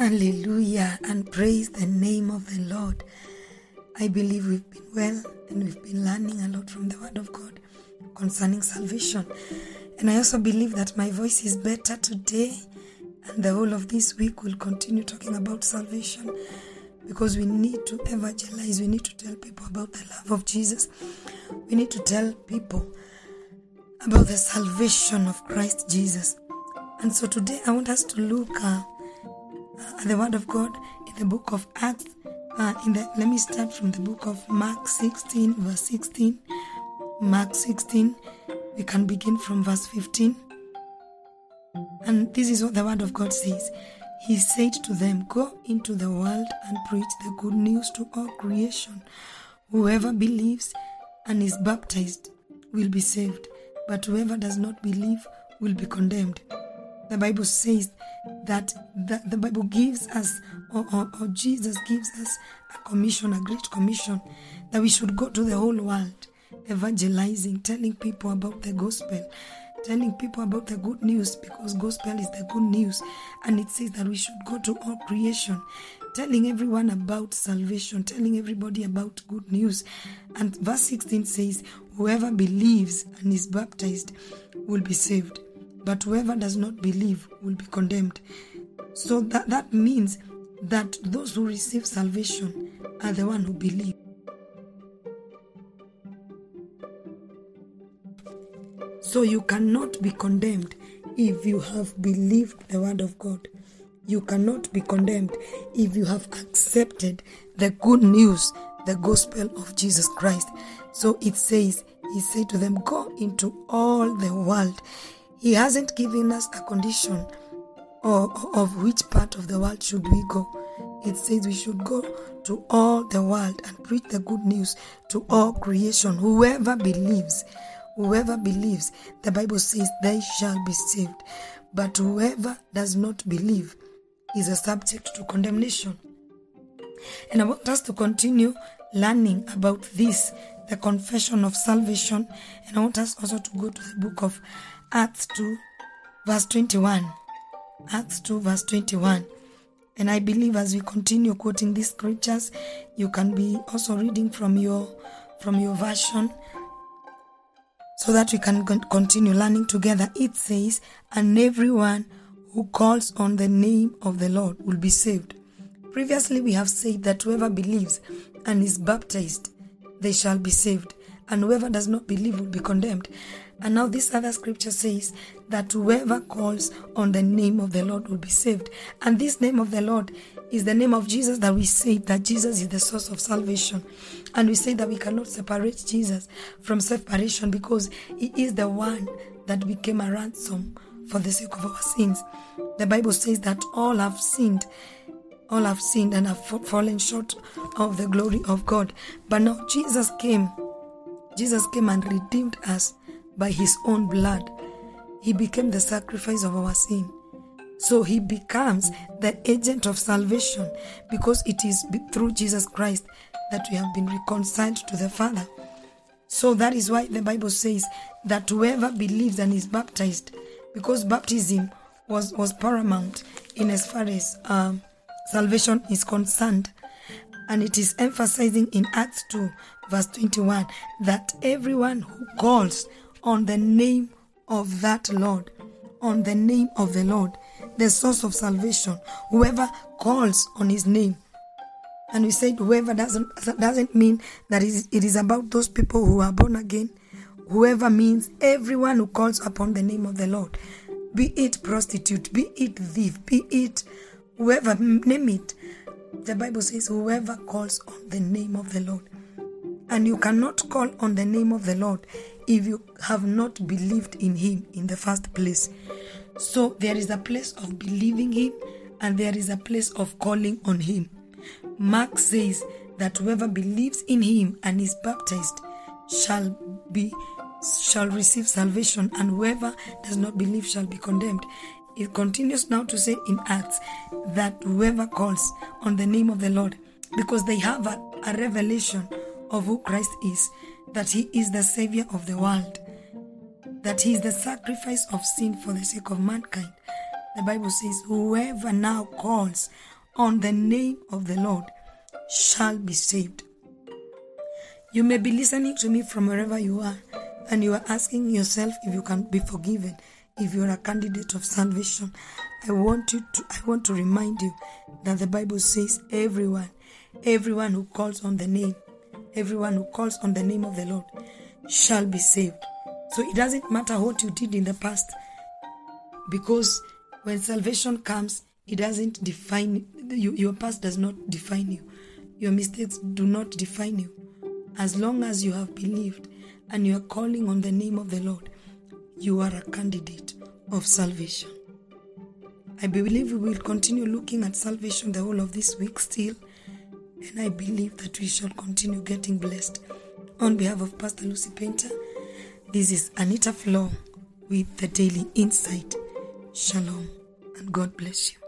Hallelujah and praise the name of the Lord. I believe we've been well and we've been learning a lot from the Word of God concerning salvation. And I also believe that my voice is better today and the whole of this week will continue talking about salvation because we need to evangelize. We need to tell people about the love of Jesus. We need to tell people about the salvation of Christ Jesus. And so today I want us to look uh, the word of God in the book of Acts. Uh, in the let me start from the book of Mark 16, verse 16. Mark 16, we can begin from verse 15. And this is what the word of God says. He said to them, Go into the world and preach the good news to all creation. Whoever believes and is baptized will be saved, but whoever does not believe will be condemned. The Bible says that the, the Bible gives us, or, or, or Jesus gives us a commission, a great commission, that we should go to the whole world, evangelizing, telling people about the gospel, telling people about the good news, because gospel is the good news. And it says that we should go to all creation, telling everyone about salvation, telling everybody about good news. And verse 16 says, Whoever believes and is baptized will be saved but whoever does not believe will be condemned. So that, that means that those who receive salvation are the one who believe. So you cannot be condemned if you have believed the word of God. You cannot be condemned if you have accepted the good news, the gospel of Jesus Christ. So it says, He said to them, Go into all the world he hasn't given us a condition or of which part of the world should we go. It says we should go to all the world and preach the good news to all creation. Whoever believes, whoever believes, the Bible says they shall be saved. But whoever does not believe is a subject to condemnation. And I want us to continue learning about this, the confession of salvation. And I want us also to go to the book of Acts 2, verse 21. Acts 2, verse 21. And I believe as we continue quoting these scriptures, you can be also reading from your from your version so that we can continue learning together. It says, and everyone who calls on the name of the Lord will be saved. Previously, we have said that whoever believes and is baptized, they shall be saved, and whoever does not believe will be condemned. And now this other scripture says that whoever calls on the name of the Lord will be saved. And this name of the Lord is the name of Jesus that we say that Jesus is the source of salvation. And we say that we cannot separate Jesus from separation because he is the one that became a ransom for the sake of our sins. The Bible says that all have sinned all have sinned and have fallen short of the glory of God. But now Jesus came. Jesus came and redeemed us by his own blood. He became the sacrifice of our sin. So he becomes the agent of salvation because it is through Jesus Christ that we have been reconciled to the Father. So that is why the Bible says that whoever believes and is baptized, because baptism was, was paramount in as far as um, salvation is concerned. And it is emphasizing in Acts 2, verse 21, that everyone who calls on the name of that Lord, on the name of the Lord, the source of salvation, whoever calls on his name. And we said whoever doesn't doesn't mean that it is about those people who are born again. Whoever means everyone who calls upon the name of the Lord, be it prostitute, be it thief, be it whoever, name it. The Bible says, whoever calls on the name of the Lord. And you cannot call on the name of the Lord if you have not believed in Him in the first place. So there is a place of believing Him and there is a place of calling on Him. Mark says that whoever believes in Him and is baptized shall be shall receive salvation and whoever does not believe shall be condemned it continues now to say in Acts that whoever calls on the name of the Lord, because they have a, a revelation of who Christ is, that He is the Savior of the world, that He is the sacrifice of sin for the sake of mankind. The Bible says, Whoever now calls on the name of the Lord shall be saved. You may be listening to me from wherever you are, and you are asking yourself if you can be forgiven, if you are a candidate of salvation. I want you to I want to remind you that the Bible says everyone, everyone who calls on the name, everyone who calls on the name of the Lord shall be saved. So it doesn't matter what you did in the past, because when salvation comes, it doesn't define you, your past does not define you. Your mistakes do not define you. As long as you have believed and you are calling on the name of the Lord, you are a candidate of salvation. I believe we will continue looking at salvation the whole of this week still, and I believe that we shall continue getting blessed. On behalf of Pastor Lucy Painter, this is Anita Flo with the Daily Insight. Shalom and God bless you.